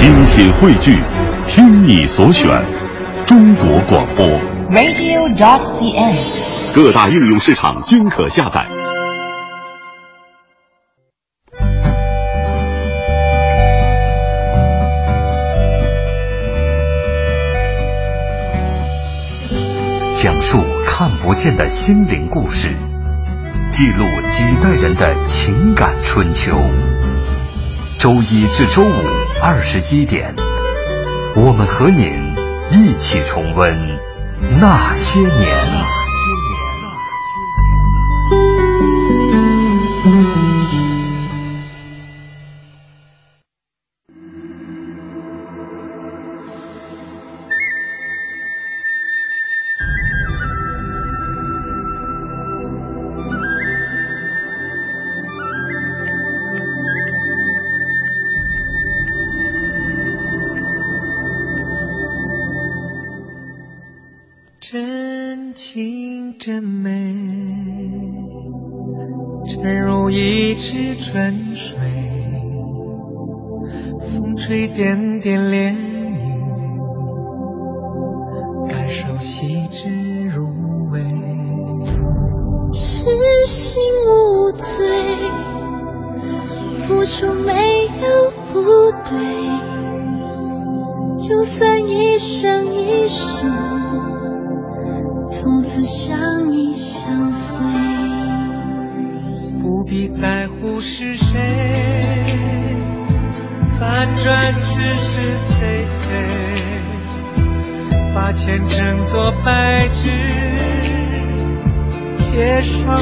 精品汇聚，听你所选，中国广播。radio.cn。各大应用市场均可下载。讲述看不见的心灵故事，记录几代人的情感春秋。周一至周五二十一点，我们和您一起重温那些年。必在乎是谁，反转是是非非，把前程做白纸，写上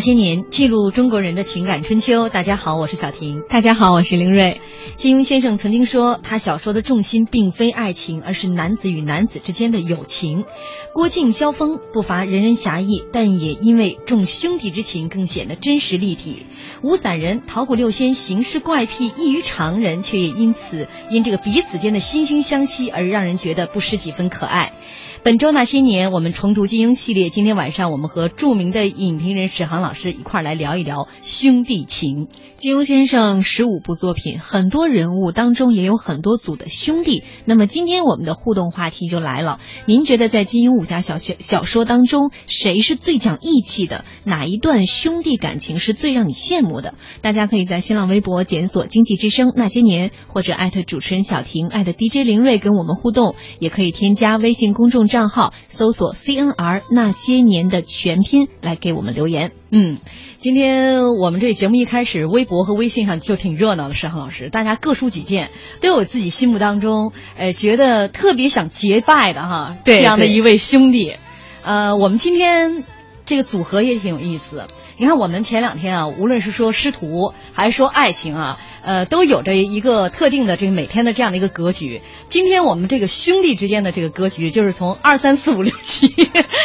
那些年，记录中国人的情感春秋。大家好，我是小婷。大家好，我是林睿。金庸先生曾经说，他小说的重心并非爱情，而是男子与男子之间的友情。郭靖、萧峰不乏人人侠义，但也因为重兄弟之情，更显得真实立体。五散人、桃谷六仙行事怪癖异于常人，却也因此因这个彼此间的惺惺相惜而让人觉得不失几分可爱。本周那些年，我们重读金庸系列。今天晚上，我们和著名的影评人史航老师一块儿来聊一聊兄弟情。金庸先生十五部作品，很多人物当中也有很多组的兄弟。那么今天我们的互动话题就来了，您觉得在金庸武侠小学小说当中，谁是最讲义气的？哪一段兄弟感情是最让你羡慕的？大家可以在新浪微博检索“经济之声那些年”，或者艾特主持人小婷，艾特 DJ 林睿跟我们互动，也可以添加微信公众账号，搜索 CNR 那些年的全拼来给我们留言。嗯，今天我们这节目一开始，微博和微信上就挺热闹的。石恒老师，大家各抒己见，都有自己心目当中，呃，觉得特别想结拜的哈，这样的一位兄弟。呃，我们今天这个组合也挺有意思。你看，我们前两天啊，无论是说师徒还是说爱情啊，呃，都有着一个特定的这个每天的这样的一个格局。今天我们这个兄弟之间的这个格局，就是从二三四五六七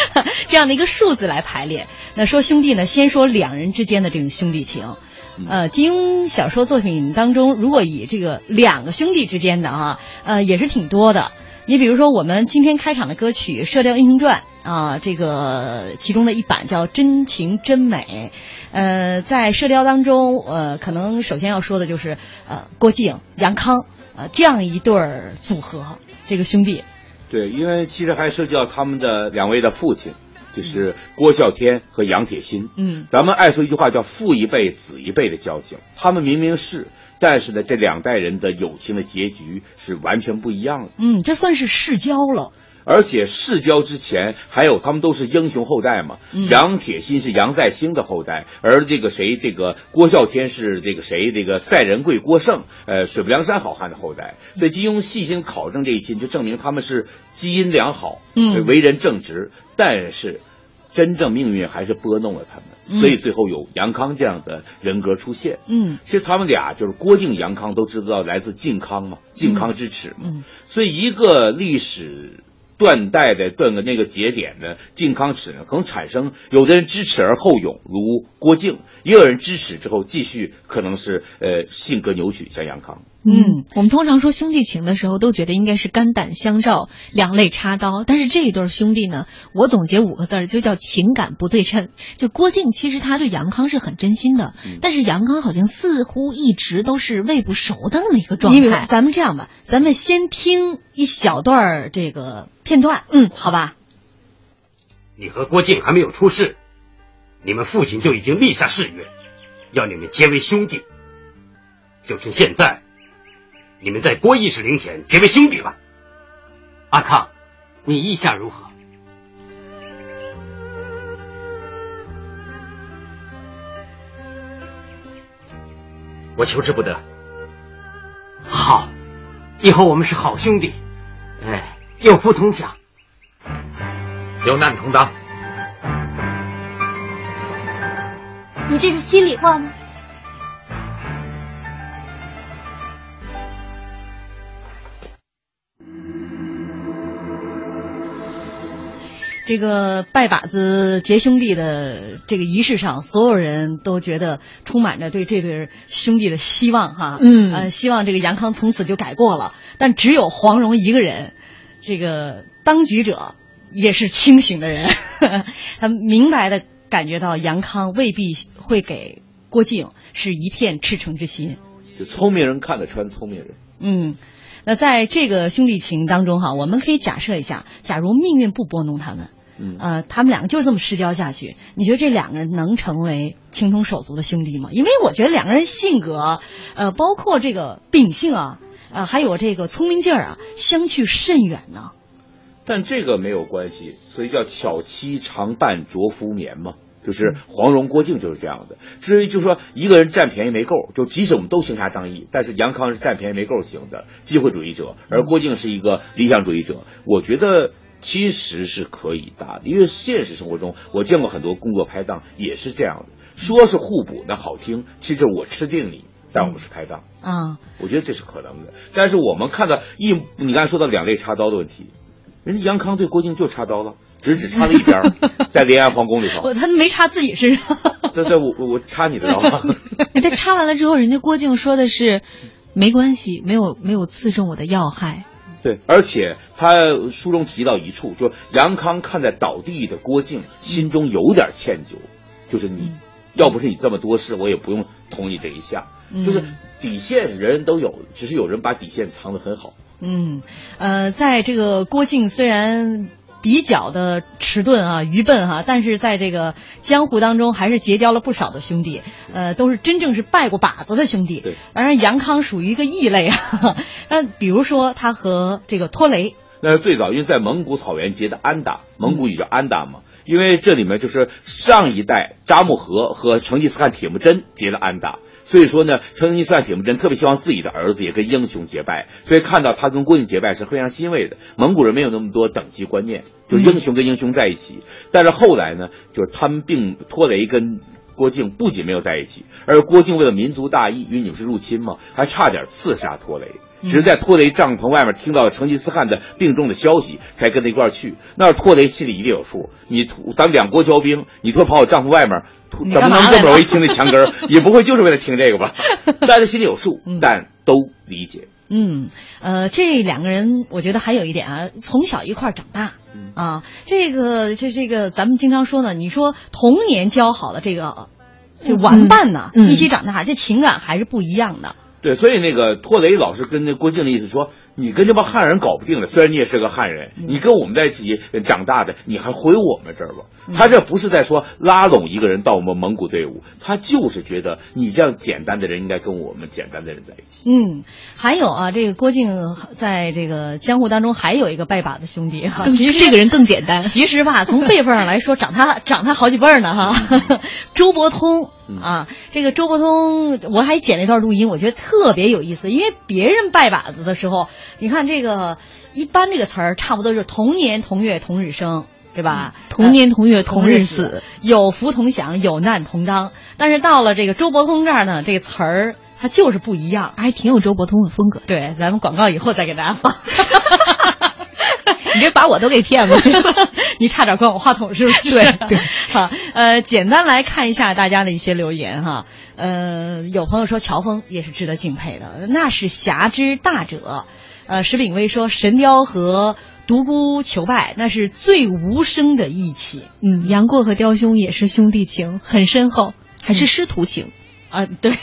这样的一个数字来排列。那说兄弟呢，先说两人之间的这个兄弟情。呃，金庸小说作品当中，如果以这个两个兄弟之间的啊，呃，也是挺多的。你比如说，我们今天开场的歌曲《射雕英雄传》啊，这个其中的一版叫《真情真美》。呃，在射雕当中，呃，可能首先要说的就是呃郭靖、杨康呃这样一对儿组合，这个兄弟。对，因为其实还涉及到他们的两位的父亲，就是郭啸天和杨铁心。嗯咱们爱说一句话叫“父一辈，子一辈”的交情。他们明明是，但是呢，这两代人的友情的结局是完全不一样的。嗯，这算是世交了。而且世交之前还有他们都是英雄后代嘛，嗯杨铁心是杨再兴的后代，而这个谁，这个郭啸天是这个谁，这个赛仁贵郭胜，呃，水泊梁山好汉的后代。所以金庸细心考证这一亲，就证明他们是基因良好，嗯呃为人正直，但是。真正命运还是拨弄了他嗯们，所以最后有杨康这样的人格出现。嗯其实他们俩就是郭靖、杨康都知道来自靖康嘛，靖康之耻嘛。嗯所以一个历史断代的断个那个节点呢，靖康耻呢，可能产生有的人知耻而后勇，如郭靖；也有人知耻之后继续，可能是呃性格扭曲，像杨康。嗯，我们通常说兄弟情的时候，都觉得应该是肝胆相照、两肋插刀。但是这一对兄弟呢，我总结五个字儿，就叫情感不对称。就郭靖其实他对杨康是很真心的，嗯但是杨康好像似乎一直都是喂不熟的那么一个状？态。咱们这样吧，咱们先听一小段儿这个片段，嗯好吧？你和郭靖还没有出世，你们父亲就已经立下誓约，要你们结为兄弟。就趁现在，你们在郭义士灵前结为兄弟吧。阿康，你意下如何？我求之不得。好，以后我们是好兄弟，哎，有福同享。有难同当。你这是心里话吗？这个拜把子结兄弟的这个仪式上，所有人都觉得充满着对这对兄弟的希望哈，嗯呃，希望这个杨康从此就改过了。但只有黄蓉一个人，这个当局者也是清醒的人，他明白的感觉到杨康未必会给郭靖是一片赤诚之心。就聪明人看得穿聪明人。嗯，那在这个兄弟情当中哈，我们可以假设一下，假如命运不拨弄他们，嗯呃，他们两个就是这么失交下去，你觉得这两个人能成为情同手足的兄弟吗？因为我觉得两个人性格，呃，包括这个秉性啊，呃，还有这个聪明劲儿啊，相去甚远呢。但这个没有关系，所以叫巧妻常伴拙夫眠嘛。就是黄蓉、郭靖就是这样的。至于就说一个人占便宜没够，就即使我们都行侠仗义，但是杨康是占便宜没够型的机会主义者，而郭靖是一个理想主义者。我觉得其实是可以搭的，因为现实生活中我见过很多工作拍档也是这样的，说是互补那好听，其实我吃定你，但我们是拍档。啊，我觉得这是可能的。但是我们看到一，你刚才说到两肋插刀的问题，人家杨康对郭靖就插刀了，只是只插了一边儿，在临安皇宫里头。我他没插自己身上。对对，我我我插你的刀。哎，他插完了之后，人家郭靖说的是没关系，没有没有刺中我的要害。对，而且他书中提到一处，就杨康看在倒地的郭靖，心中有点歉疚，就是你，要不是你这么多事，我也不用捅你这一下。就是嗯底线人人都有，只是有人把底线藏得很好。嗯，呃，在这个郭靖虽然比较的迟钝啊、愚笨哈、但是在这个江湖当中还是结交了不少的兄弟，呃，都是真正是拜过把子的兄弟。对，当然杨康属于一个异类啊。那比如说他和这个托雷，那是最早，因为在蒙古草原结的安达，蒙古语叫安达嘛。因为这里面就是上一代扎木合和成吉思汗铁木真结的安达，所以说呢，成吉思汗铁木真特别希望自己的儿子也跟英雄结拜，所以看到他跟郭靖结拜是非常欣慰的。蒙古人没有那么多等级观念，就英雄跟英雄在一起。但是后来呢，就是他们并托雷跟郭靖不仅没有在一起，而郭靖为了民族大义，因为你们是入侵嘛，还差点刺杀托雷。只是在托雷帐篷外面听到了成吉思汗的病重的消息，才跟他一块儿去。那托雷心里一定有数，你咱们两国交兵，你突然跑我帐篷外面，怎么能这么容易听那墙根儿？也不会就是为了听这个吧？大家心里有数，但都理解。嗯，呃，这两个人我觉得还有一点啊，从小一块儿长大。啊，这个这这个，咱们经常说呢，你说童年交好的这个这玩伴呢，嗯嗯一起长大，这情感还是不一样的。对，所以那个托雷老师跟那郭靖的意思说，你跟这帮汉人搞不定了，虽然你也是个汉人，你跟我们在一起长大的，你还回我们这儿吧？他这不是在说拉拢一个人到我们蒙古队伍，他就是觉得你这样简单的人应该跟我们简单的人在一起。嗯，还有啊，这个郭靖在这个江湖当中还有一个拜把子兄弟哈，其实这个人更简单。其实吧，从辈分上来说，长他 长他好几辈儿呢哈。周伯通啊，这个周伯通，我还剪了一段录音，我觉得特别有意思，因为别人拜把子的时候，你看这个一般这个词儿差不多是同年同月同日生。对吧？同年同月同日死，有福同享，有难同当。但是到了这个周伯通这儿呢，这个词儿它就是不一样，还挺有周伯通的风格。对，咱们广告以后再给大家放。你这把我都给骗过去了，你差点关我话筒是不是？对对。好，呃，简单来看一下大家的一些留言哈。呃，有朋友说乔峰也是值得敬佩的，那是侠之大者。呃，石炳威说神雕和。独孤求败，那是最无声的义气。嗯，杨过和雕兄也是兄弟情，很深厚，还是师徒情啊？对。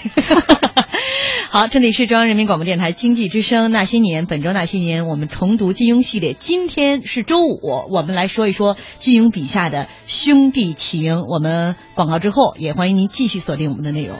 好，这里是中央人民广播电台经济之声《那些年》，本周那些年我们重读金庸系列。今天是周五，我们来说一说金庸笔下的兄弟情。我们广告之后，也欢迎您继续锁定我们的内容。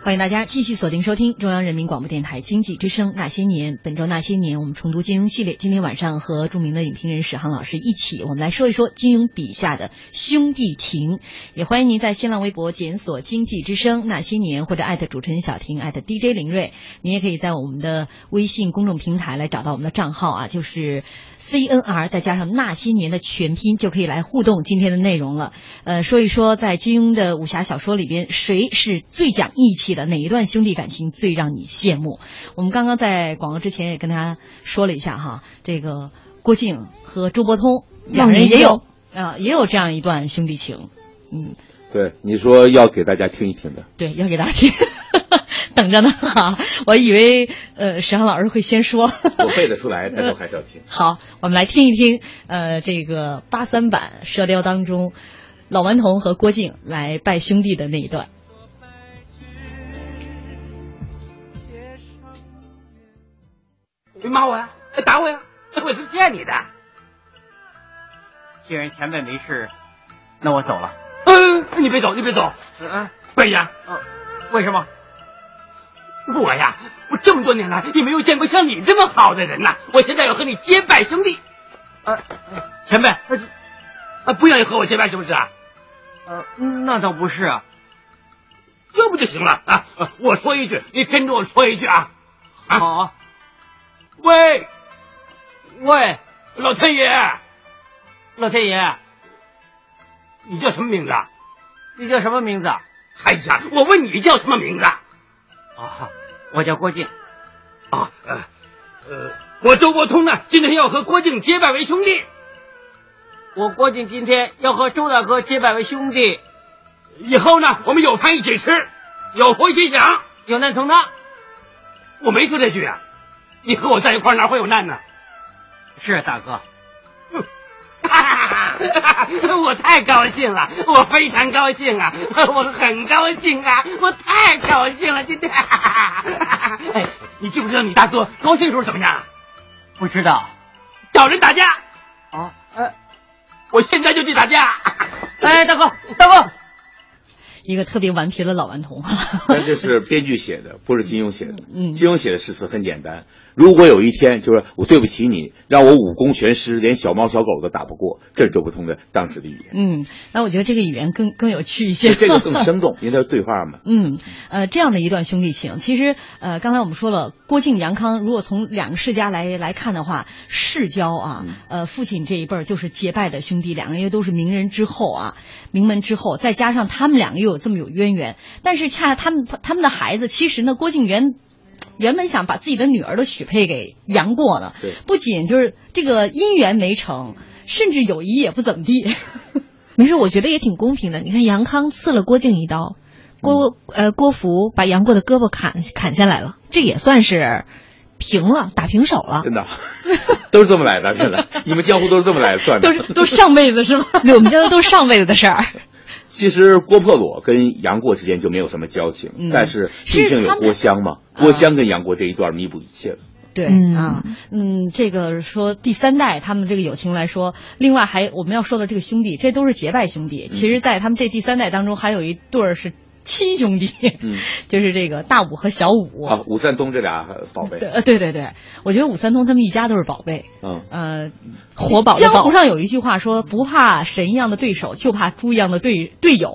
欢迎大家继续锁定收听中央人民广播电台经济之声《那些年》。本周《那些年》，我们重读金庸系列。今天晚上和著名的影评人史航老师一起，我们来说一说金庸笔下的兄弟情。也欢迎您在新浪微博检索“经济之声那些年”或者艾特主持人小婷艾特 DJ 林睿。您也可以在我们的微信公众平台来找到我们的账号啊，就是。C N R 再加上那些年的全拼，就可以来互动今天的内容了。呃，说一说在金庸的武侠小说里边，谁是最讲义气的？哪一段兄弟感情最让你羡慕？我们刚刚在广告之前也跟大家说了一下哈，这个郭靖和周伯通两人也有啊，也有这样一段兄弟情。嗯，对，你说要给大家听一听的。对，要给大家听。等着呢，哈！我以为呃，石航老师会先说。我背得出来，但我还是要听。好，我们来听一听，呃，这个八三版《射雕》当中，老顽童和郭靖来拜兄弟的那一段。你骂我呀？打我呀？我是骗你的。既然前辈没事，那我走了。嗯，你别走，你别走。嗯。嗯，为什么？我呀，我这么多年来也没有见过像你这么好的人呐！我现在要和你结拜兄弟。呃，前辈，啊，不愿意和我结拜是不是啊？呃，那倒不是啊，这不就行了啊？我说一句，你跟着我说一句啊。好。喂，喂，老天爷，老天爷，你叫什么名字？你叫什么名字？哎呀，我问你叫什么名字？啊，我叫郭靖。啊，呃，呃，我周伯通呢，今天要和郭靖结拜为兄弟。我郭靖今天要和周大哥结拜为兄弟。以后呢，我们有饭一起吃，有福一起享，有难同当。我没说这句啊，你和我在一块哪会有难呢？是大哥。我太高兴了，我非常高兴啊，我很高兴啊，我太高兴了，今天。哎，你知不知道你大哥高兴时候怎么样？不知道，找人打架。啊，哎，我现在就去打架。哎，大哥，大哥。一个特别顽皮的老顽童，但这是编剧写的，不是金庸写的。嗯，金庸写的诗词很简单。如果有一天，就是我对不起你，让我武功全失，连小猫小狗都打不过，这是周伯通的当时的语言。嗯，那我觉得这个语言更更有趣一些，这个更生动，因为它对话嘛。嗯，呃，这样的一段兄弟情，其实呃，刚才我们说了，郭靖、杨康，如果从两个世家来来看的话，世交啊，呃，父亲这一辈儿就是结拜的兄弟，两个人又都是名人之后啊，名门之后，再加上他们两个又有这么有渊源，但是恰恰他们他们的孩子，其实呢，郭靖原。原本想把自己的女儿都许配给杨过呢，不仅就是这个姻缘没成，甚至友谊也不怎么地。没事，我觉得也挺公平的。你看杨康刺了郭靖一刀，郭呃郭芙把杨过的胳膊砍砍下来了，这也算是平了，打平手了。真的，都是这么来的，真的。你们江湖都是这么来算的，都是都是上辈子是吗？对，我们江湖都是上辈子的事儿。其实郭破裸跟杨过之间就没有什么交情，嗯但是是毕竟有郭襄嘛，啊郭襄跟杨过这一段弥补一切了。对、嗯啊，嗯，这个说第三代他们这个友情来说，另外还我们要说的这个兄弟，这都是结拜兄弟。其实，在他们这第三代当中，还有一对儿是亲兄弟，嗯 就是这个大武和小武。啊，武三通这俩宝贝，对呃，对对对，我觉得武三通他们一家都是宝贝。嗯，呃，活宝的江湖上有一句话说，不怕神一样的对手，就怕猪一样的队队友。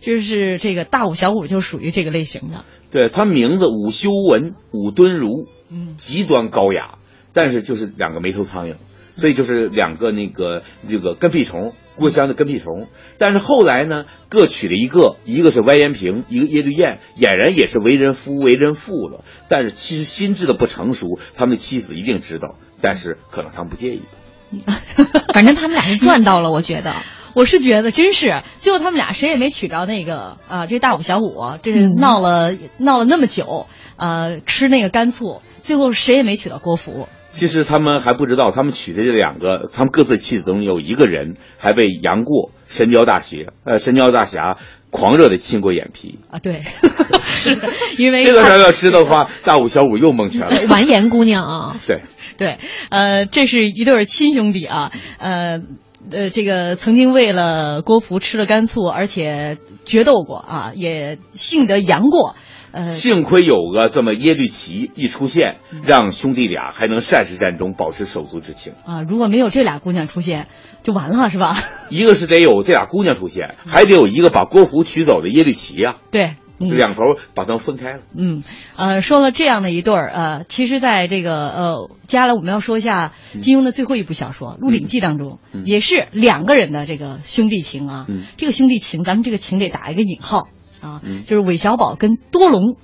就是这个大武小武就属于这个类型的。对他名字武修文、武敦儒，嗯极端高雅，但是就是两个没头苍蝇，所以就是两个那个这个跟屁虫，郭襄的跟屁虫。但是后来呢，各娶了一个，一个是歪延平，一个耶律燕，俨然也是为人夫、为人父了。但是其实心智的不成熟，他们的妻子一定知道，但是可能他们不介意。反正他们俩是赚到了，我觉得。我是觉得真是，最后他们俩谁也没娶着那个啊，这大五小五，这是嗯闹了、闹了那么久，呃，吃那个干醋，最后谁也没娶到郭芙。其实他们还不知道，他们娶的这两个，他们各自妻子中有一个人还被杨过神雕大侠，呃，神雕大侠狂热的亲过眼皮。啊，对，是因为这个他他要知道的话，大武小武又蒙圈了。完颜姑娘啊，对，对，呃，这是一对儿亲兄弟啊，呃。呃，这个曾经为了郭芙吃了干醋，而且决斗过啊，也幸得杨过，呃，幸亏有个这么耶律齐一出现，让兄弟俩还能善始善终，保持手足之情。啊，如果没有这俩姑娘出现，就完了，是吧？一个是得有这俩姑娘出现，还得有一个把郭芙娶走的耶律齐呀、对，嗯。两头把他们分开了。嗯，呃，说了这样的一对儿，呃，其实在这个呃，接下来我们要说一下金庸的最后一部小说《鹿鼎记》当中，嗯。也是两个人的这个兄弟情啊。嗯。这个兄弟情，咱们这个情得打一个引号啊，嗯就是韦小宝跟多隆，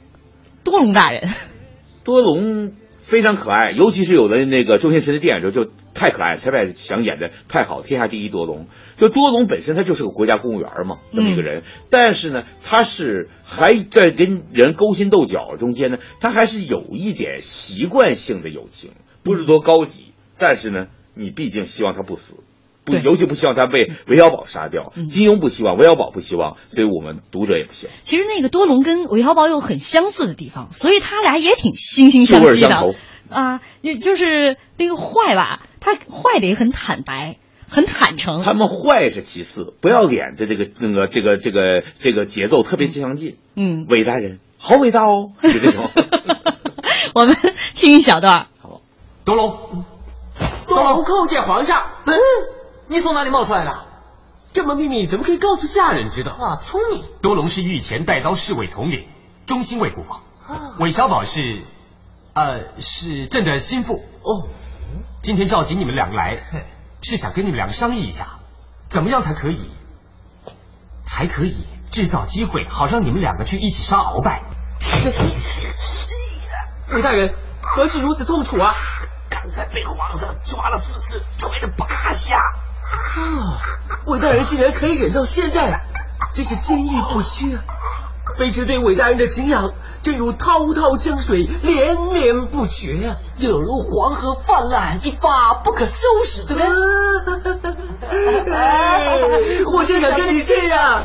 多隆大人。多隆非常可爱，尤其是有的那个周星驰的电影中就太可爱，陈百想演的太好，天下第一多隆。就多隆本身他就是个国家公务员嘛，这么一个人，但是呢，他是还在跟人勾心斗角中间呢，他还是有一点习惯性的友情，不是多高级，但是呢，你毕竟希望他不死。尤其不希望他被韦小宝杀掉。金庸不希望，韦小宝不希望，所以我们读者也不希望。其实那个多隆跟韦小宝有很相似的地方，所以他俩也挺惺惺相惜的啊。也就是那个坏吧，他坏的也很坦白，很坦诚。他们坏是其次，不要脸的这个那个这个这个这个节奏特别相近。嗯，伟大人，好伟大哦，就这种。我们听一小段儿。多隆，多隆叩见皇上。嗯，你从哪里冒出来的？这么秘密怎么可以告诉下人知道？啊，聪明。多隆是御前带刀侍卫统领，忠心为国。啊韦小宝是，呃，是朕的心腹。哦，今天召集你们两个来，是想跟你们两个商议一下，怎么样才可以，才可以制造机会，好让你们两个去一起杀鳌拜。韦大人，何事如此痛楚啊？刚才被皇上抓了四次，捶了八下。啊，韦大人竟然可以忍到现在，真是坚毅不屈啊！卑职对韦大人的敬仰，正如滔滔江水，连绵不绝啊，有如黄河泛滥，一发不可收拾，对不对？哎，我正想跟你这样，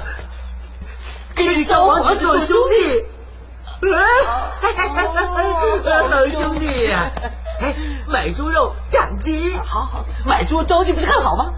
跟你小王子做兄弟。好兄弟 呀、哎，买猪肉斩鸡，好好买猪着急不是更好吗？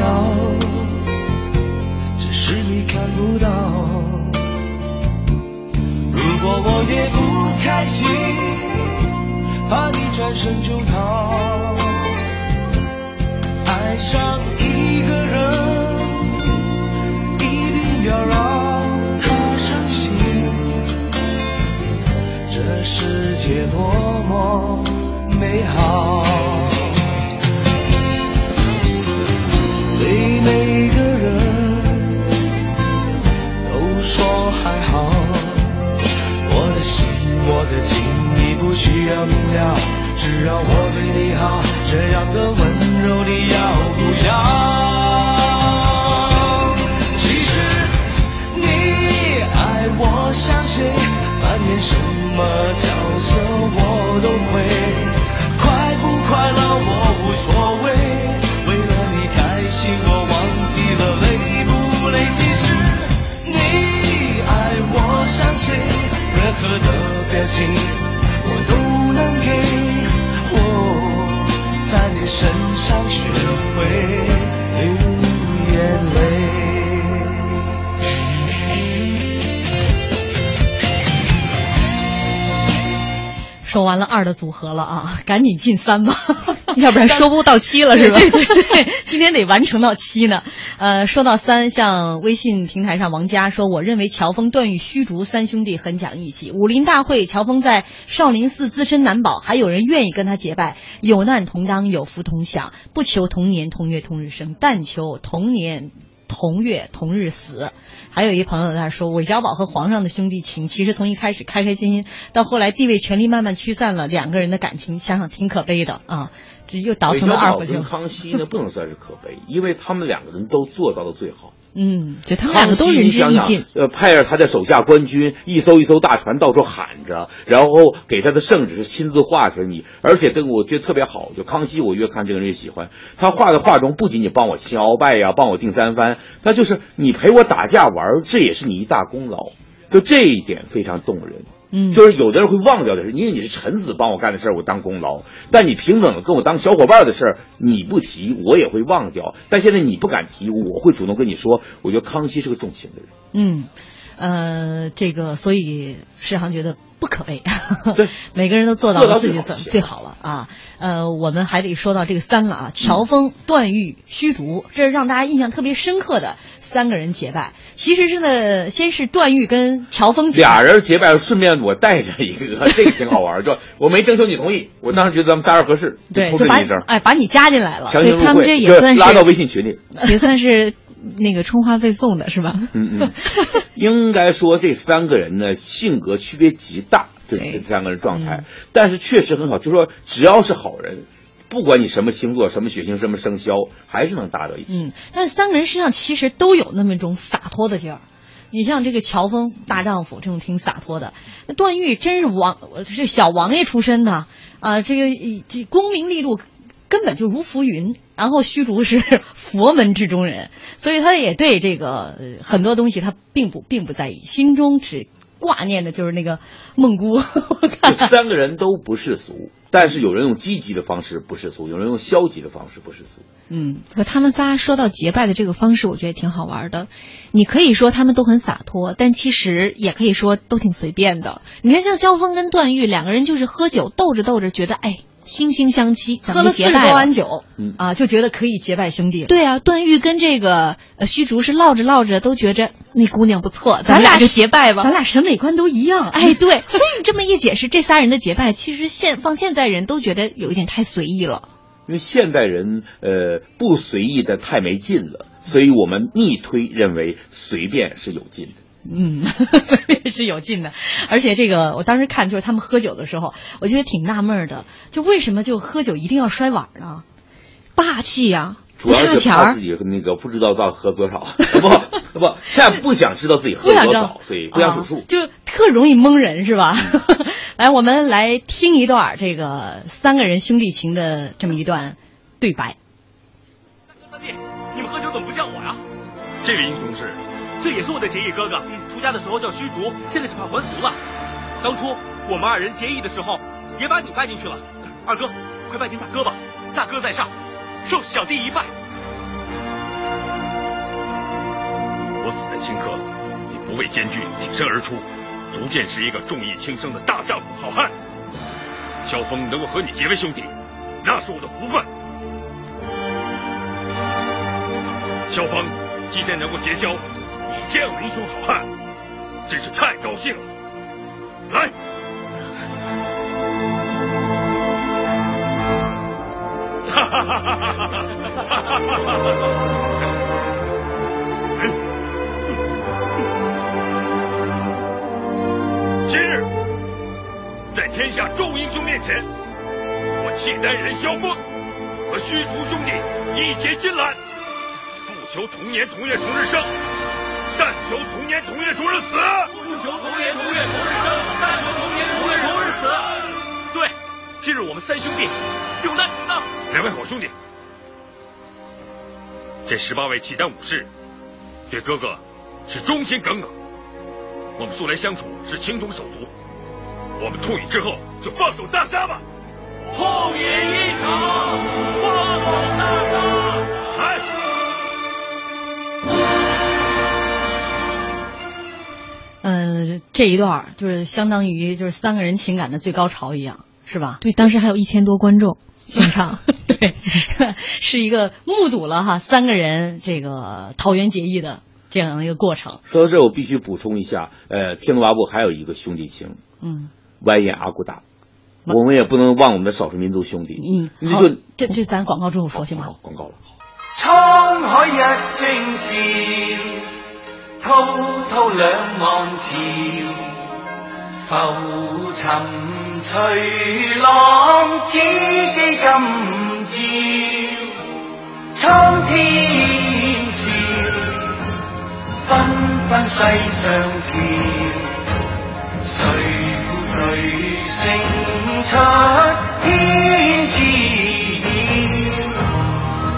到，只是你看不到。如果我也不开心，怕你转身就逃。爱上一个人，一定要让他伤心。这世界多么美好，每个人都说还好。我的心，我的情，你不需要明了，只要我对你好，这样的温柔你要不要？其实你爱我像谁，扮演什么角色我都会，何的表情我都能给，我在你身上学会流眼泪。说完了二的组合了啊，赶紧进三吧，要不然说不到期了是吧？对对对，今天得完成到期呢。呃，说到三，像微信平台上王佳说，我认为乔峰、段誉、虚竹三兄弟很讲义气。武林大会，乔峰在少林寺自身难保，还有人愿意跟他结拜，有难同当，有福同享，不求同年同月同日生，但求同年。同月同日死，还有一朋友在说，韦小宝和皇上的兄弟情，其实从一开始开开心心，到后来地位权力慢慢驱散了，两个人的感情，想想挺可悲的啊。这又倒腾了二不 跟康熙呢，不能算是可悲，因为他们两个人都做到了最好。嗯，就他们两个都仁至义尽。呃，派着他的手下官军，一艘一艘大船到处喊着，然后给他的圣旨是亲自画出来。你，而且跟我觉得特别好，就康熙，我越看这个人越喜欢。他画的画中，不仅仅帮我擒鳌拜呀，帮我定三藩，他就是你陪我打架玩，这也是你一大功劳。就这一点非常动人。嗯，就是有的人会忘掉的是，因为你是臣子帮我干的事儿，我当功劳；但你平等的跟我当小伙伴的事儿，你不提，我也会忘掉。但现在你不敢提，我会主动跟你说。我觉得康熙是个重情的人。嗯，呃，这个所以世航觉得不可悲。对，每个人都做到了自己最最好了啊。呃，我们还得说到这个三了啊，乔峰、段誉、虚竹，这是让大家印象特别深刻的三个人结拜。其实是呢，先是段誉跟乔峰俩人结拜，顺便我带着一个，这个挺好玩。就我没征求你同意，我当时觉得咱们仨人合适，对，就把哎把你加进来了，强行入他们这也算是拉到微信群里，也算是那个充话费送的是吧？嗯嗯，应该说这三个人呢性格区别极大，对这三个人状态，但是确实很好，就说只要是好人。不管你什么星座、什么血型、什么生肖，还是能搭到一起。嗯，但是三个人身上其实都有那么一种洒脱的劲儿。你像这个乔峰大丈夫，这种挺洒脱的；那段誉真是王，是小王爷出身的啊，这个这功名利禄根本就如浮云。然后虚竹是 佛门之中人，所以他也对这个很多东西他并不并不在意，心中只挂念的就是那个孟姑。这三个人都不世俗。但是有人用积极的方式不世俗，有人用消极的方式不世俗。嗯，可他们仨说到结拜的这个方式，我觉得挺好玩的。你可以说他们都很洒脱，但其实也可以说都挺随便的。你看，像萧峰跟段誉两个人，就是喝酒斗着斗着，觉得哎。惺惺相惜，喝了四十多碗酒，嗯啊，就觉得可以结拜兄弟。对啊，段誉跟这个呃虚竹是唠着唠着都觉着那姑娘不错，咱俩就结拜吧。咱俩审美观都一样。哎，对，所以这么一解释，这仨人的结拜，其实现放现代人都觉得有一点太随意了。因为现代人呃不随意的太没劲了，所以我们逆推认为随便是有劲的。嗯，是有劲的，而且这个我当时看就是他们喝酒的时候，我觉得挺纳闷的，就为什么就喝酒一定要摔碗呢？霸气呀！主要是怕自己那个不知道到喝多少，不不，现在不想知道自己喝多少，所以不想数数，就特容易蒙人是吧？来，我们来听一段这个三个人兄弟情的这么一段对白。三弟，你们喝酒怎么不叫我呀？这位英雄是。这也是我的结义哥哥，出家的时候叫虚竹，现在只怕还俗了。当初我们二人结义的时候，也把你拜进去了。二哥，快拜见大哥吧，大哥在上，受小弟一拜。我死在顷刻，你不畏艰巨，挺身而出，足见是一个重义轻生的大丈夫好汉。萧峰能够和你结为兄弟，那是我的福分。萧峰今天能够结交你见了英雄好汉，真是太高兴了。来，哈哈哈哈哈哈！今日在天下众英雄面前，我契丹人萧峰和虚竹兄弟义结金兰，不求同年同月同日生。但求同年同月同日死。不求同年同月同日生，但求同年同月同日死。对，今日我们三兄弟有难当！两位好兄弟，这十八位契丹武士对哥哥是忠心耿耿。我们素来相处是情同手足，我们痛饮之后就放手大杀吧！痛饮一场，放手大杀！呃，这一段就是相当于就是三个人情感的最高潮一样，是吧？对，当时还有一千多观众现场，对，是一个目睹了哈三个人这个桃园结义的。这样的一个过程。说到这，我必须补充一下，呃，天龙八部还有一个兄弟情，嗯，完颜阿骨打，我们也不能忘我们的少数民族兄弟。嗯，好，这这咱广告之后说行吗？好，广告了。沧海一声笑，滔滔两岸潮，浮沉随浪，只记今朝，苍天笑。纷纷世上潮，谁负谁胜出天知晓？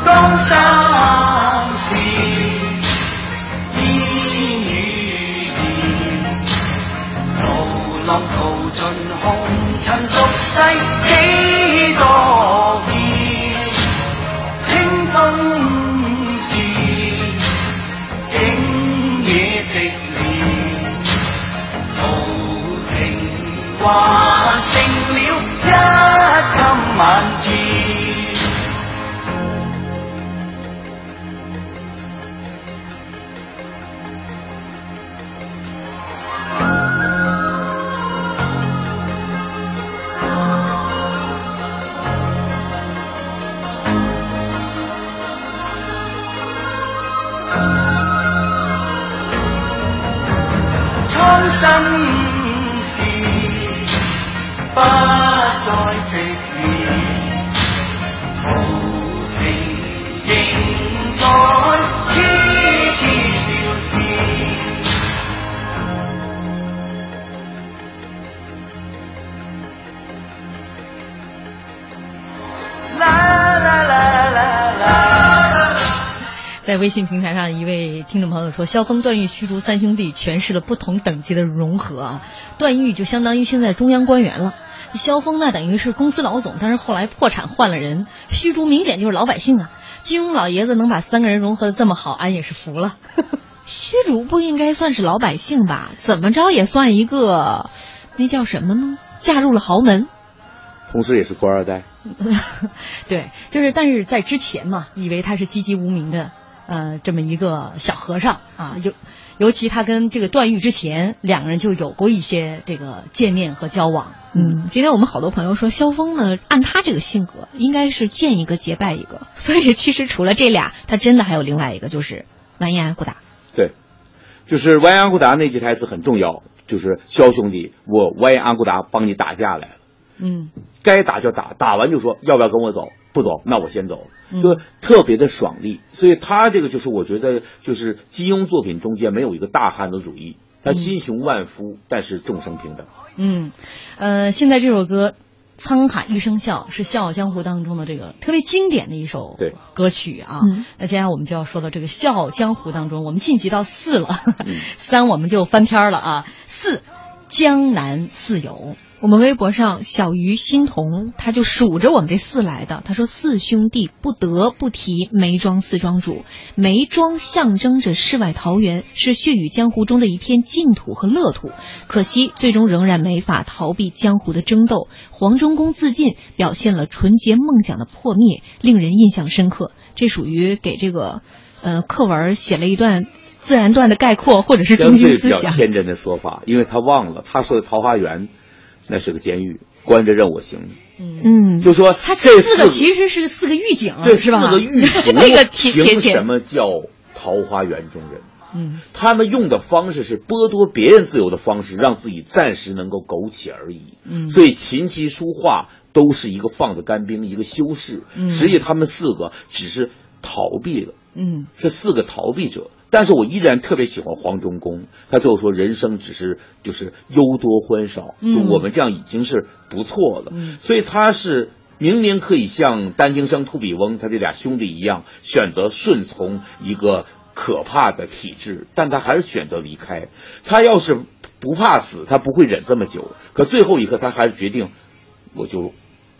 江山尘俗世在微信平台上，一位听众朋友说：“萧峰、段誉、虚竹三兄弟诠释了不同等级的融合啊。段誉就相当于现在中央官员了，萧峰那等于是公司老总，但是后来破产换了人。虚竹明显就是老百姓啊。金庸老爷子能把三个人融合的这么好，俺也是服了。虚竹不应该算是老百姓吧？怎么着也算一个，那叫什么呢？嫁入了豪门，同时也是官二代。对，就是但是在之前嘛，以为他是籍籍无名的。”呃，这么一个小和尚啊，尤尤其他跟这个段誉之前两个人就有过一些这个见面和交往。嗯，今天我们好多朋友说萧峰呢，按他这个性格，应该是见一个结拜一个。所以其实除了这俩，他真的还有另外一个，就是完颜阿骨打。对，就是完颜阿骨打那句台词很重要，就是萧兄弟，我完颜阿骨打帮你打架来了。嗯，该打就打，打完就说要不要跟我走？不走，那我先走。嗯。就特别的爽利，所以他这个就是我觉得就是金庸作品中间没有一个大汉子主义，他心雄万夫，但是众生平等。嗯，呃，现在这首歌《沧海一声笑》是《笑傲江湖》当中的这个特别经典的一首对。歌曲啊。嗯。那接下来我们就要说到这个《笑傲江湖》当中，我们晋级到四了，嗯。三我们就翻篇了啊。四，江南四友。我们微博上小鱼欣桐，他就数着我们这四来的。他说四兄弟不得不提梅庄四庄主，梅庄象征着世外桃源，是血雨江湖中的一片净土和乐土。可惜最终仍然没法逃避江湖的争斗。黄忠公自尽，表现了纯洁梦想的破灭，令人印象深刻。这属于给这个。呃课文写了一段自然段的概括，或者是中相对比较心思想。天真的说法，因为他忘了他说的桃花源，那是个监狱，关着任我行。嗯，就说他这四个其实是四个狱警，对是吧？四个狱 卒，那个凭什么叫桃花源中人？嗯，他们用的方式是剥夺别人自由的方式，让自己暂时能够苟且而已。嗯所以琴棋书画都是一个放的干冰，一个修饰。嗯实际他们四个只是逃避了，嗯是四个逃避者。但是我依然特别喜欢黄忠公，他最后说人生只是就是忧多欢少，嗯就我们这样已经是不错了。嗯所以他是明明可以像丹青生、突比翁他这俩兄弟一样，选择顺从一个可怕的体制，但他还是选择离开。他要是不怕死，他不会忍这么久。可最后一刻，他还是决定，我就，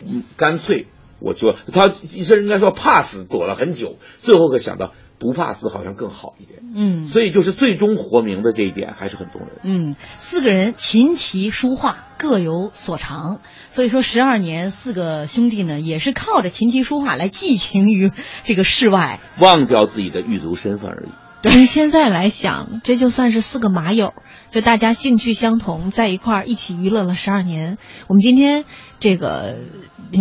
嗯，干脆我就他医生应该说怕死，躲了很久，最后可想到不怕死好像更好一点。嗯所以就是最终活明白这一点还是很动人。嗯，四个人琴棋书画各有所长，所以说十二年四个兄弟呢，也是靠着琴棋书画来寄情于这个世外。忘掉自己的狱卒身份而已。对，现在来想，这就算是四个马友，就大家兴趣相同，在一块儿一起娱乐了十二年。我们今天这个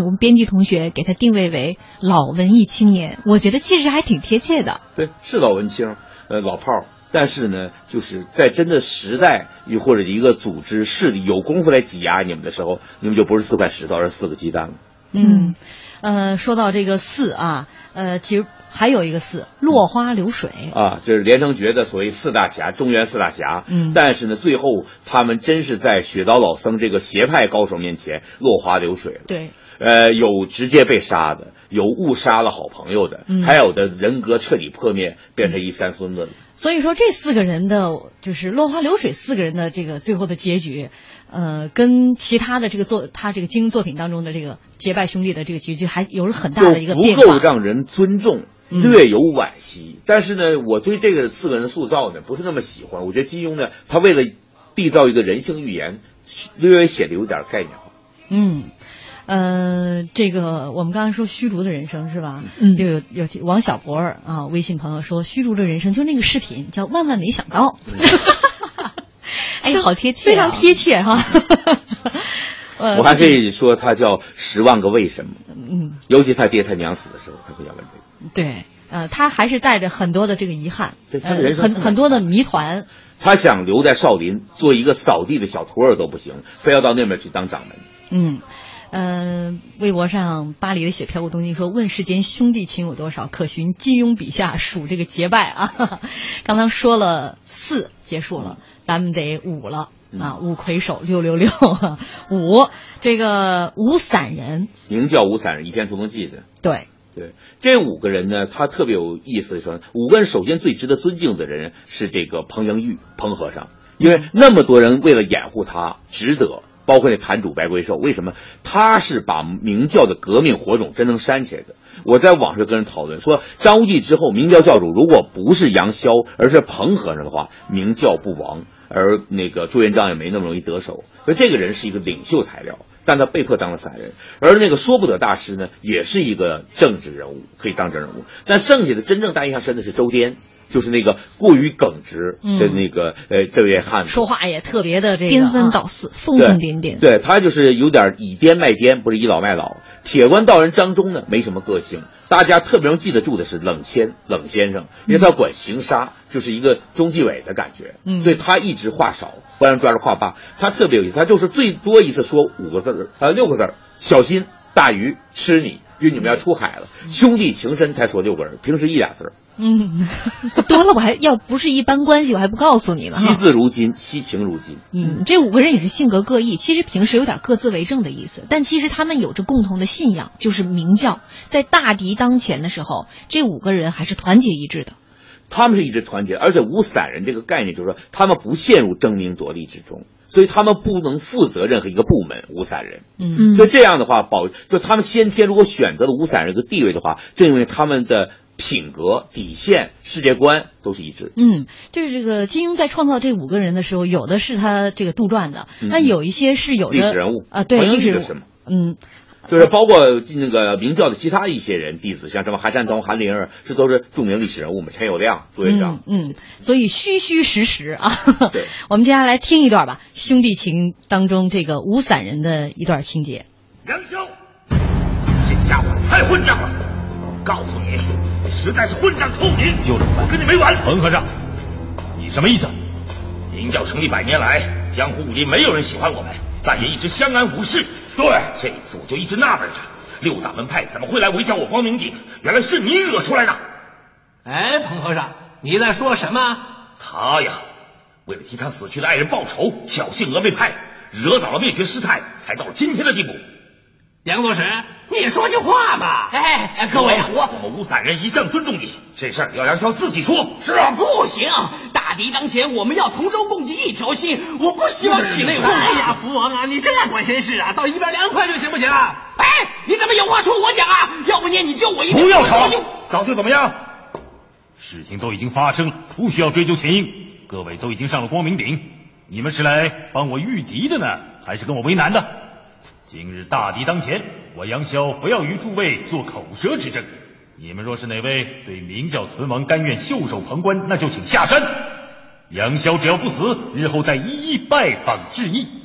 我们编辑同学给他定位为老文艺青年，我觉得其实还挺贴切的。对，是老文青，呃，老炮儿。但是呢，就是在真的时代，又或者一个组织势力有功夫来挤压你们的时候，你们就不是四块石头，而是四个鸡蛋了。嗯，呃，说到这个四啊，呃，其实还有一个四，落花流水。啊，就是连城诀的所谓四大侠，中原四大侠。嗯但是呢，最后他们真是在雪刀老僧这个邪派高手面前落花流水了。对，呃，有直接被杀的，有误杀了好朋友的，嗯还有的人格彻底破灭，变成一三孙子了。所以说这四个人的，就是落花流水四个人的这个最后的结局，呃，跟其他的这个作他这个金庸作品当中的这个结拜兄弟的这个结局还有着很大的一个就不够。让人尊重，嗯略有惋惜。但是呢，我对这个四个人的塑造呢不是那么喜欢。我觉得金庸呢，他为了缔造一个人性寓言，略微写的有点概念化。嗯，呃，这个我们刚才说虚竹的人生是吧？嗯又有有王小博儿啊，微信朋友说虚竹的人生就那个视频叫万万没想到，哎，好贴切、非常。贴切哈。呃我还可以说他叫十万个为什么，嗯，尤其他爹他娘死的时候，他会要问这个。对，呃，他还是带着很多的这个遗憾，对他的呃人生很很多的谜团。他想留在少林做一个扫地的小徒儿都不行，非要到那边去当掌门。嗯，呃，微博上巴黎的雪飘过东京说：“问世间兄弟情有多少？可寻金庸笔下数这个结拜啊。”刚刚说了四，结束了，咱们得五了啊！五魁首六六六，五这个五散人，名叫五散人，《倚天屠龙记》的。对，对，这五个人呢，他特别有意思的说，五个人首先最值得尊敬的人是这个彭英玉，彭和尚，因为那么多人为了掩护他，值得。包括那坛主白龟寿，为什么他是把明教的革命火种真能煽起来的？我在网上跟人讨论说，张无忌之后，明教教主如果不是杨逍，而是彭和尚的话，明教不亡，而那个朱元璋也没那么容易得手。所以这个人是一个领袖材料，但他被迫当了散人。而那个说不得大师呢，也是一个政治人物，可以当政治人物。但剩下的真正大印象深的是周颠。就是那个过于耿直的那个、呃这位汉子，说话也特别的这个颠三倒四、疯疯癫癫。对他就是有点以颠卖颠，不是倚老卖老。铁观道人张忠呢，没什么个性，大家特别能记得住的是冷先冷先生，因为他管刑杀，就是一个中纪委的感觉，嗯所以他一直话少，不然抓着话发。他特别有意思，他就是最多一次说五个字儿，呃六个字儿，小心大鱼吃你，因为你们要出海了。兄弟情深才说六个人，平时一俩字儿。嗯，多了我还要不是一般关系，我还不告诉你呢。惜字如金，惜情如金。嗯，这五个人也是性格各异，其实平时有点各自为政的意思，但其实他们有着共同的信仰，就是明教。在大敌当前的时候，这五个人还是团结一致的。他们是一直团结，而且无散人这个概念就是说，他们不陷入争名夺利之中，所以他们不能负责任何一个部门。无散人，嗯所以这样的话，保就他们先天如果选择了无散人这个地位的话，正因为他们的品格、底线、世界观都是一致。嗯，就是这个金庸在创造这五个人的时候，有的是他这个杜撰的，嗯那有一些是有着历史人物啊，对历史人物嗯。就是包括那个明教的其他一些人弟子，像什么韩山童、韩林儿，这都是著名历史人物嘛。陈友谅、朱元璋，嗯，嗯，所以虚虚实实啊。对，我们接下来听一段吧，兄弟情当中这个五散人的一段情节。杨修，这家伙太混账了！告诉你，实在是混账透顶！又怎么办？我跟你没完！彭和尚，你什么意思？明教成立百年来，江湖武林没有人喜欢我们，但也一直相安无事。对，这一次我就一直纳闷着，六大门派怎么会来围剿我光明顶？原来是你惹出来的！哎，彭和尚，你在说什么？他呀，为了替他死去的爱人报仇，侥幸峨眉派，惹恼了灭绝师太，才到了今天的地步。杨左使，你说句话嘛！哎哎，各位啊，我我们五散人一向尊重你，这事儿要杨潇自己说。是啊，不行，大敌当前，我们要同舟共济一条心，我不希望起内讧。哎呀，福王啊，你这样管闲事啊，到一边凉快就行不行？哎，你怎么有话冲我讲啊？要不念你救我一命。不要吵，早就怎么样？事情都已经发生，不需要追究前因。各位都已经上了光明顶，你们是来帮我御敌的呢，还是跟我为难的？今日大敌当前，我杨逍不要与诸位做口舌之争。你们若是哪位对明教存亡甘愿袖手旁观，那就请下山。杨逍只要不死，日后再一一拜访致意。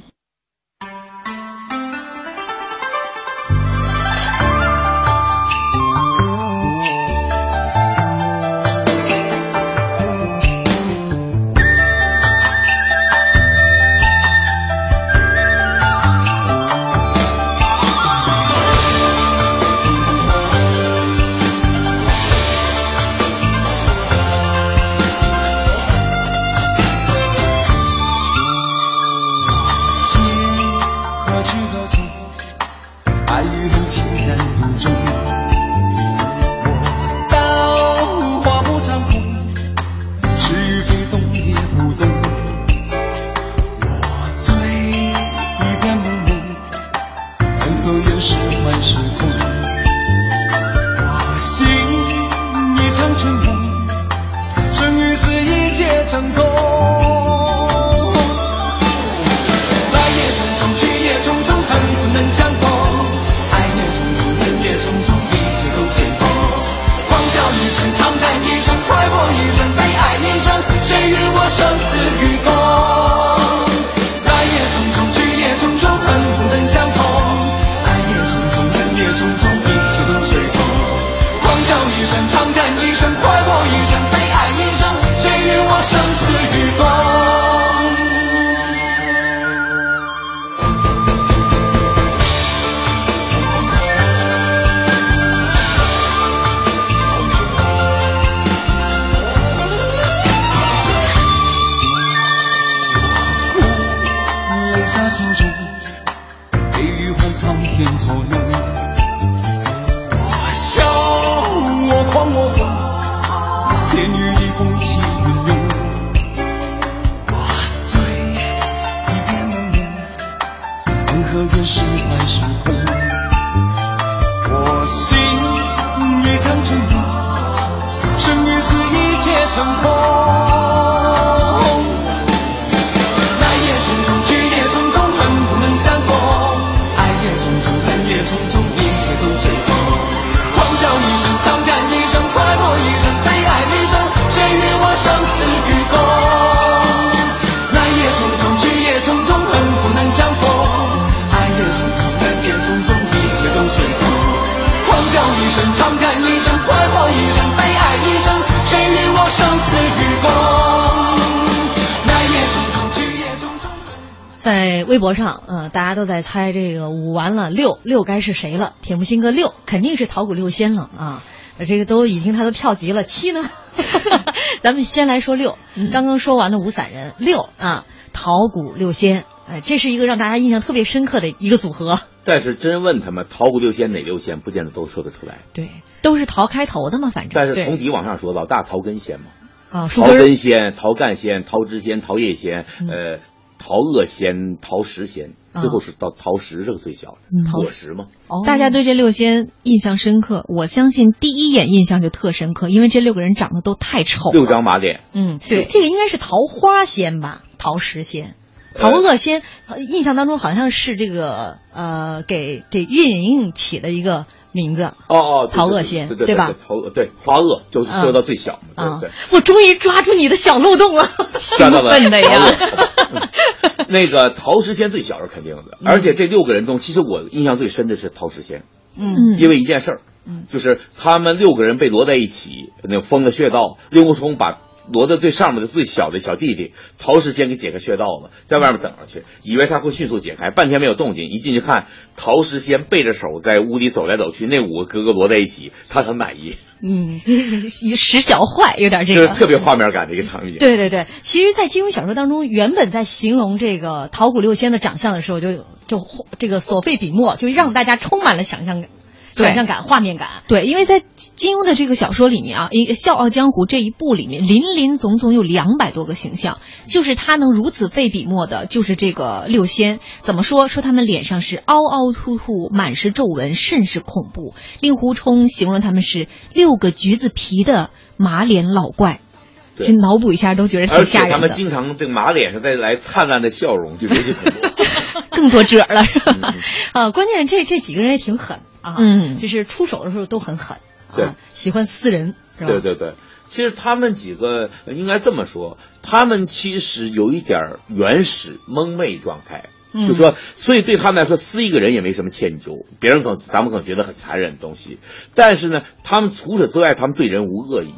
微博上，呃，大家都在猜这个五完了六六该是谁了？铁木心哥六肯定是桃谷六仙了啊！呃这个都已经他都跳级了，七呢？咱们先来说六，刚刚说完了五散人，六啊，桃谷六仙，哎，这是一个让大家印象特别深刻的一个组合。但是真问他们桃谷六仙哪六仙，不见得都说得出来。对，都是桃开头的嘛，反正。但是从底往上说，老大桃根仙嘛，啊，树桃根仙、桃干仙、桃枝仙、桃叶仙，呃，桃萼仙、桃石仙，啊。最后是到桃石这个最小的嗯。果实嘛。哦。大家对这六仙印象深刻，我相信第一眼印象就特深刻，因为这六个人长得都太丑了。六张马脸，嗯，对，这个应该是桃花仙吧，桃石仙。陶恶仙，呃印象当中好像是这个呃给给岳莹莹起的一个名字。哦哦，陶恶仙对对对吧？陶对花恶就说到最小嘛，啊对对。，我终于抓住你的小漏洞了，抓到了兴奋的呀！那个陶石仙最小是肯定的，而且这六个人中，其实我印象最深的是陶石仙，嗯因为一件事儿，就是他们六个人被摞在一起，那个封的穴道，令狐冲把摞在最上面的最小的小弟弟陶石仙给解开穴道了，在外面等上去，以为他会迅速解开，半天没有动静，一进去看陶石仙背着手在屋里走来走去，那五个哥哥摞在一起，他很满意，嗯，使小坏有点这个。就是特别画面感的一个场景。对对对，其实，在金庸小说当中，原本在形容这个桃谷六仙的长相的时候，就就这个所费笔墨，就让大家充满了想象感、对想象感、画面感。对，因为在金庸的这个小说里面啊，一《笑傲江湖》这一部里面，林林总总有两百多个形象，就是他能如此费笔墨的，就是这个六仙。怎么说？说他们脸上是凹凹凸凸，满是皱纹，甚是恐怖。令狐冲形容他们是六个橘子皮的马脸老怪，对这脑补一下都觉得挺而且他们吓人的，经常这个马脸上带来灿烂的笑容，就尤其恐怖。更多褶了。是吧 啊，关键这这几个人也挺狠啊，嗯就是出手的时候都很狠，对啊，喜欢撕人，是吧？对对对，其实他们几个呃应该这么说，他们其实有一点原始蒙昧状态。嗯就说，所以对他们来说，撕一个人也没什么歉疚。别人可能咱们可能觉得很残忍的东西，但是呢，他们除此之外，他们对人无恶意，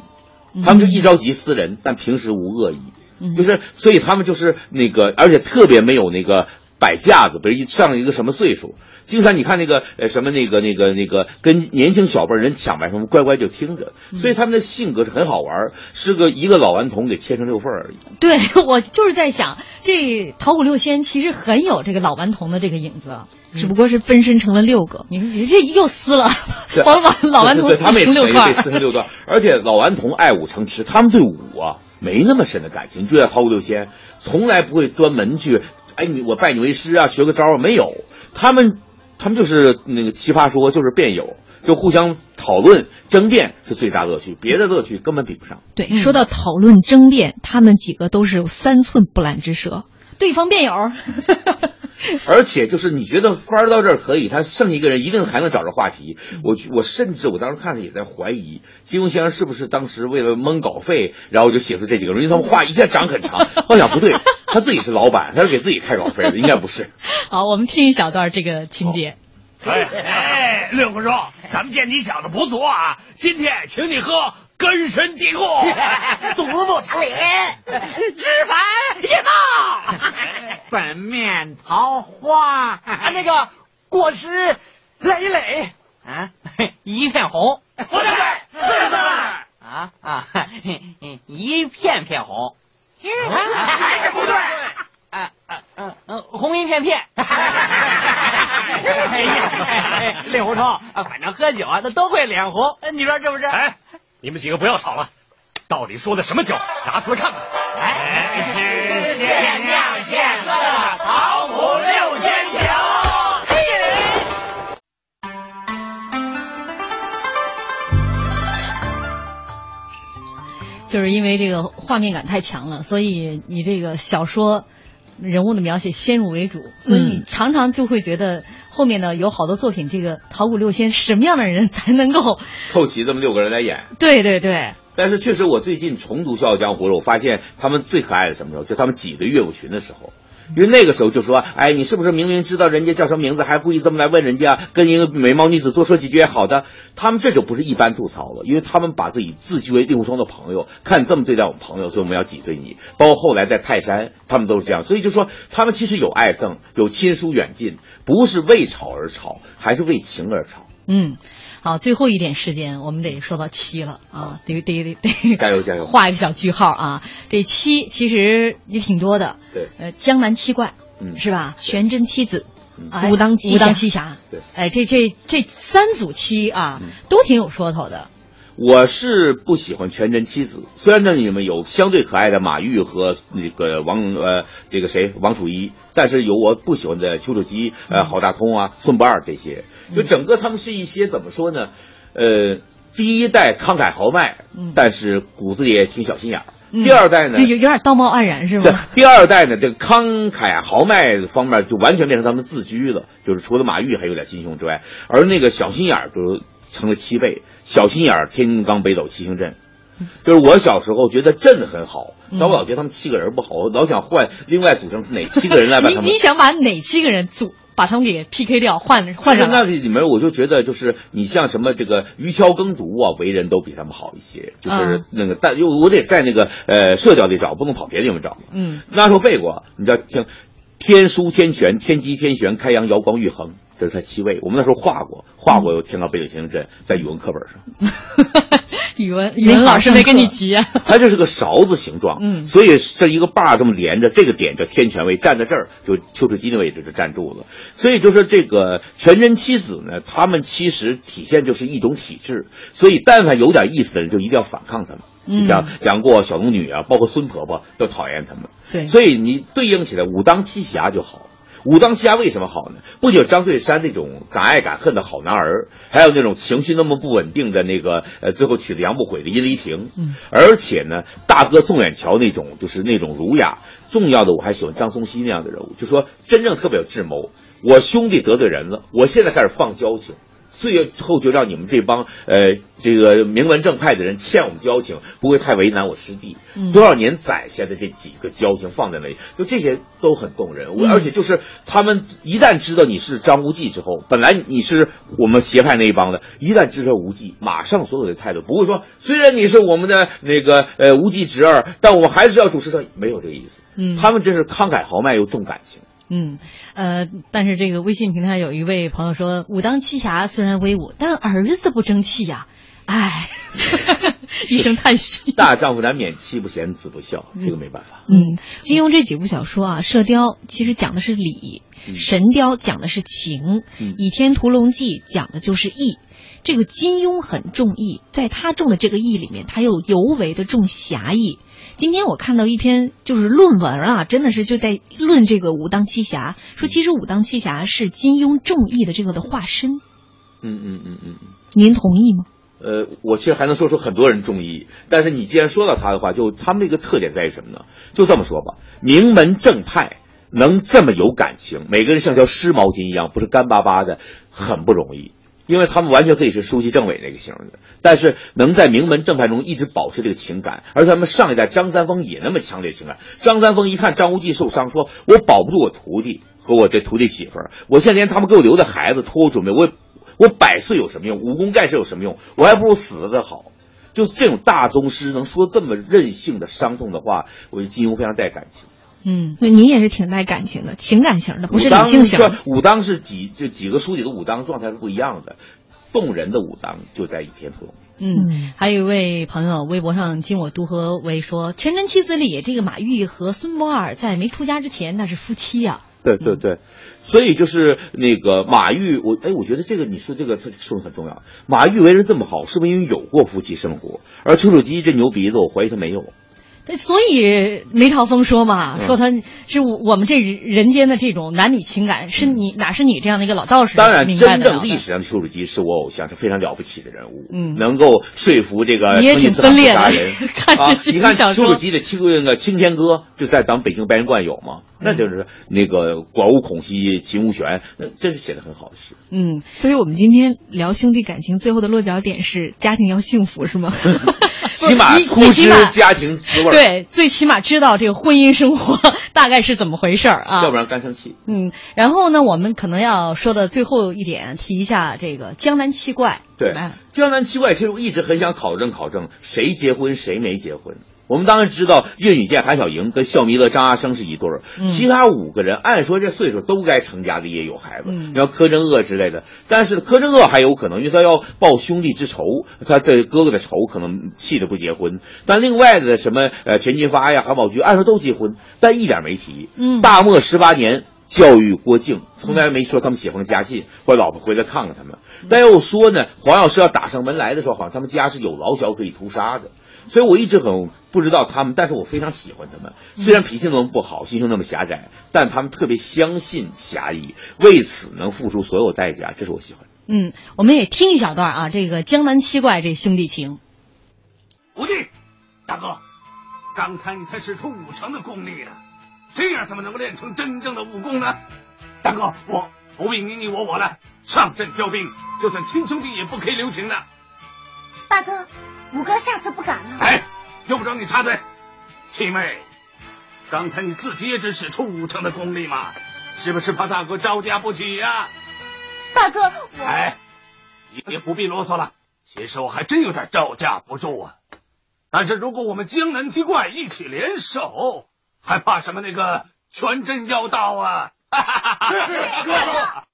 他们就一着急撕人，但平时无恶意。嗯就是，所以他们就是那个，而且特别没有那个摆架子，比如一上了一个什么岁数，经常你看那个呃什么那个那个那个跟年轻小辈儿人抢白什么，乖乖就听着，所以他们的性格是很好玩儿，是个一个老顽童给切成六份儿而已。对 我就是在想，这桃谷六仙其实很有这个老顽童的这个影子，只不过是分身成了六个。你你这又撕了，对把把老顽童撕对对对他们也成六块被撕成六段，而且老顽童爱武成痴，他们对武啊没那么深的感情。就像桃谷六仙，从来不会专门去，哎，你我拜你为师啊，学个招儿没有。他们他们就是那个奇葩说，就是辩友，就互相讨论争辩是最大乐趣，别的乐趣根本比不上。对，说到讨论争辩，他们几个都是有三寸不烂之舌。对方辩友，而且就是你觉得翻儿到这儿可以，他剩一个人一定还能找着话题。我我甚至我当时看着也在怀疑金庸先生是不是当时为了蒙稿费，然后就写出这几个人，因为他们话一下长很长。后来想不对，他自己是老板，他是给自己开稿费的，应该不是。好，我们听一小段这个情节。哎哎，令狐冲，咱们见你小子不错啊，今天请你喝根深蒂固，独木成林，枝繁叶茂。粉面桃花，啊那个果实累累，啊，一片红，不对，四个字啊啊，一片片红，还是不对。啊啊啊嗯！红一片片。哎呀，令狐冲，啊反正喝酒啊，那都会脸红，你说是不是？哎，你们几个不要吵了，到底说的什么酒？拿出来看看。哎，是限量现喝的桃谷六仙酒。就是因为这个画面感太强了，所以你这个小说人物的描写先入为主，所以你常常就会觉得后面呢有好多作品，这个桃谷六仙什么样的人才能够？凑齐这么六个人来演。对对对，但是确实，我最近重读《笑傲江湖》了，我发现他们最可爱的什么时候？就他们挤兑岳不群的时候。因为那个时候就说，哎，你是不是明明知道人家叫什么名字，还故意这么来问人家，跟一个美貌女子多说几句好的？他们这就不是一般吐槽了，因为他们把自己自居为令狐冲的朋友，看你这么对待我们朋友，所以我们要挤兑你。包括后来在泰山，他们都是这样，所以就说他们其实有爱憎，有亲疏远近，不是为吵而吵，还是为情而吵。嗯。好，最后一点时间，我们得说到七了啊，得得得得，加油加油，画一个小句号啊。这七其实也挺多的，对，呃，江南七怪，嗯，是吧？玄真七子，哎武当七武当七侠，对，哎，这这这三组七啊，嗯都挺有说头的。我是不喜欢全真七子，虽然呢你们有相对可爱的马玉和那个王呃这个谁王楚一，但是有我不喜欢的丘处机、呃郝大通啊、孙不二这些，就整个他们是一些怎么说呢？呃，第一代慷慨豪迈，但是骨子里也挺小心眼儿。嗯第二代呢，有有有点道貌岸然是对吗？，第二代呢，这个慷慨豪迈方面就完全变成他们自居了，就是除了马玉还有点心胸之外，而那个小心眼儿就成了七倍。小心眼儿，天津刚北斗七星阵，就是我小时候觉得阵很好，但我老觉得他们七个人不好，我老想换另外组成哪七个人来把 他们你你。想把哪七个人组把他们给 PK 掉，换换上那来？里面我就觉得，就是你像什么这个余桥耕读啊，为人都比他们好一些。就是嗯那个，但又我得在那个呃社交里找，不能跑别的地方找。嗯那时候背过，你知道听天书天权，天机天玄，开阳瑶光玉衡，这是他七位。我们那时候画过，画过天罡北斗星阵在语文课本上。语文语文老师没跟你急啊？它就是个勺子形状，嗯所以这一个把这么连着，这个点叫天权位，站在这儿就丘处机的位置就站住了。所以就是这个全真七子呢，他们其实体现就是一种体制，所以但凡有点意思的人，就一定要反抗他们。嗯像杨过、小龙女啊，包括孙婆婆都讨厌他们。对所以你对应起来，武当七侠就好。武当七侠为什么好呢？不仅有张翠山那种敢爱敢恨的好男儿，还有那种情绪那么不稳定的那个呃，最后娶了杨不悔的殷离亭。嗯，而且呢，大哥宋远桥那种就是那种儒雅。重要的，我还喜欢张松溪那样的人物，就说真正特别有智谋。我兄弟得罪人了，我现在开始放交情。最后就让你们这帮呃这个名门正派的人欠我们交情，不会太为难我师弟。嗯多少年攒下的这几个交情放在那里，就这些都很动人。我嗯而且就是他们一旦知道你是张无忌之后，本来你是我们邪派那一帮的，一旦知道无忌，马上所有的态度不会说，虽然你是我们的那个呃无忌侄儿，但我们还是要主持正义，没有这个意思。嗯他们真是慷慨豪迈又重感情。嗯，呃，但是这个微信平台有一位朋友说，武当七侠虽然威武，但是儿子不争气呀、唉，一声叹息。大丈夫难免妻不贤，子不孝，这个没办法。嗯，金庸这几部小说啊，《射雕》其实讲的是礼，嗯神雕》讲的是情，嗯倚天屠龙记》讲的就是义。这个金庸很重义，在他重的这个义里面，他又尤为的重侠义。今天我看到一篇就是论文啊，真的是就在论这个武当七侠，说其实武当七侠是金庸重义的这个的化身。嗯嗯嗯嗯嗯。您同意吗？呃，我其实还能说出很多人中意，但是你既然说到他的话，就他们那个特点在于什么呢？就这么说吧，名门正派能这么有感情，每个人像条湿毛巾一样，不是干巴巴的，很不容易。因为他们完全可以是书记政委那个型的，但是能在名门正派中一直保持这个情感，而他们上一代张三丰也那么强烈情感。张三丰一看张无忌受伤，说我保不住我徒弟和我这徒弟媳妇儿，我现在连他们给我留的孩子托我准备，我我百岁有什么用？武功盖世有什么用？我还不如死了的好。就是这种大宗师能说这么任性的伤痛的话，我觉得金庸非常带感情。嗯，那您也是挺带感情的，情感型的，不是理性型的。武当是几就几个书里的武当状态是不一样的，动人的武当就在倚天屠龙。嗯，还有一位朋友微博上经我读和为说，《全真七子》里这个马玉和孙摩尔在没出家之前那是夫妻呀、对对对，所以就是那个马玉，我哎，我觉得这个你说这个他说的很重要。马玉为人这么好，是不是因为有过夫妻生活？而丘处机这牛鼻子，我怀疑他没有。对，所以梅超风说嘛，嗯说他是我们这人间的这种男女情感，是你哪是你这样的一个老道士当然，真正历史上的丘处机是我偶像，是非常了不起的人物，嗯能够说服这个你也挺分裂的不杀人！你看小说丘处机的青那个青天歌，就在咱们北京白云观有嘛，那就是那个管无孔兮，秦无玄，那真是写的很好的诗。嗯，所以我们今天聊兄弟感情，最后的落脚点是家庭要幸福，是吗？起码你突知家庭滋味，对，最起码知道这个婚姻生活 大概是怎么回事儿啊。要不然干生气。嗯，然后呢，我们可能要说的最后一点，提一下这个江南七怪。对哎，江南七怪，其实我一直很想考证考证谁结婚谁没结婚。我们当然知道岳女剑、韩小莹跟笑弥勒、张阿生是一对儿，嗯其他五个人按说这岁数都该成家立业有孩子，嗯你要柯镇恶之类的。但是柯镇恶还有可能，因为他要报兄弟之仇，他对哥哥的仇可能气得不结婚。但另外的什么呃钱金发呀、韩宝驹，按说都结婚，但一点没提。嗯大漠十八年。教育郭靖，从来没说他们写封家信，或者老婆回来看看他们。但又说呢，黄药师要打上门来的时候，好像他们家是有老小可以屠杀的。所以我一直很不知道他们，但是我非常喜欢他们。虽然脾气那么不好，心胸那么狭窄，但他们特别相信侠义，为此能付出所有代价，这是我喜欢。嗯，我们也听一小段啊，这个江南七怪这兄弟情。吴弟，大哥，刚才你才使出五成的功力呢，这样怎么能够练成真正的武功呢？大哥，我不必你你我我了，上阵交兵，就算亲兄弟也不可以留情的。大哥，五哥下次不敢了。哎，用不着你插嘴。七妹，刚才你自己也只使出五成的功力嘛，是不是怕大哥招架不起呀、大哥，我哎，你也不必啰嗦了。其实我还真有点招架不住啊。但是如果我们江南七怪一起联手，还怕什么那个全真妖道啊？哈哈哈哈！是哥哥。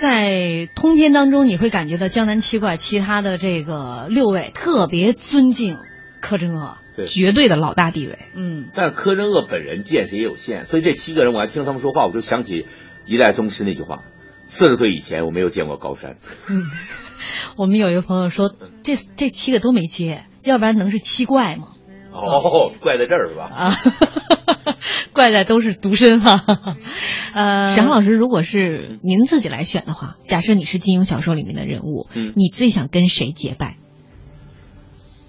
在通篇当中，你会感觉到江南七怪其他的这个六位特别尊敬柯镇恶，对绝对的老大地位。嗯，但柯镇恶本人见识也有限，所以这七个人我还听他们说话，我就想起一代宗师那句话：四十岁以前我没有见过高山。嗯 我们有一个朋友说，这这七个都没接，要不然能是七怪吗？哦，怪在这儿是吧？啊，怪在都是独身哈、呃，沈航老师，如果是您自己来选的话，假设你是金庸小说里面的人物，嗯你最想跟谁结拜？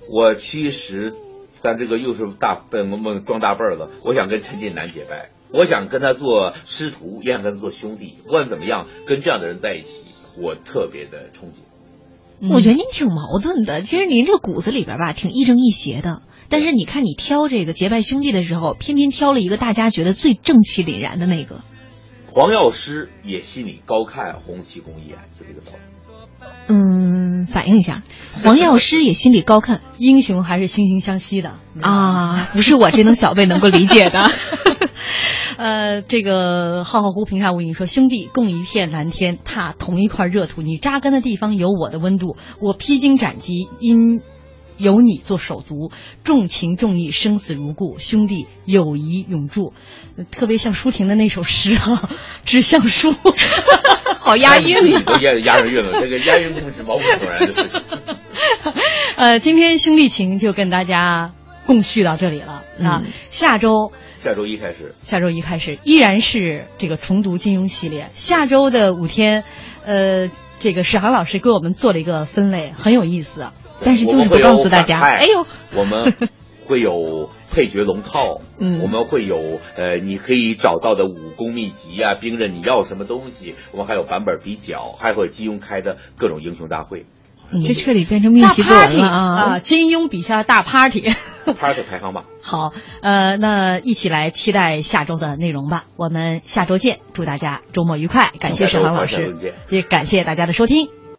我其实，咱这个又是大笨我们装大辈儿的，我想跟陈近南结拜，我想跟他做师徒，也想跟他做兄弟。不管怎么样，跟这样的人在一起，我特别的憧憬。我觉得您挺矛盾的。其实您这骨子里边吧，挺亦正亦邪的。但是你看，你挑这个结拜兄弟的时候，偏偏挑了一个大家觉得最正气凛然的那个。黄药师也心里高看洪七公一眼，就这个道理。嗯，反映一下，黄药师也心里高看，英雄还是惺惺相惜的啊，不是我这种小辈能够理解的。呃，这个浩浩乎平沙无垠说：“兄弟共一片蓝天，踏同一块热土，你扎根的地方有我的温度，我披荆斩棘因。”有你做手足，重情重义，生死如故，兄弟友谊永驻，特别像舒婷的那首诗啊，《致橡树》，好押韵啊都 押押上韵了，这个押韵更是毛骨悚然的事情。呃，今天兄弟情就跟大家共叙到这里了啊，嗯、下周。下周一开始，下周一开始依然是这个重读金庸系列。下周的五天，呃，这个史航老师给我们做了一个分类，很有意思。但是就是不告诉大家，哎呦，我们 会有配角龙套，嗯，我们会有呃，你可以找到的武功秘籍啊，兵刃你要什么东西，我们还有版本比较，还会金庸开的各种英雄大会。嗯，这彻底变成命题作文了啊！金庸笔下的大 party。party 排行榜。好，呃，那一起来期待下周的内容吧。我们下周见，祝大家周末愉快，感谢沈航老师，也感谢大家的收听。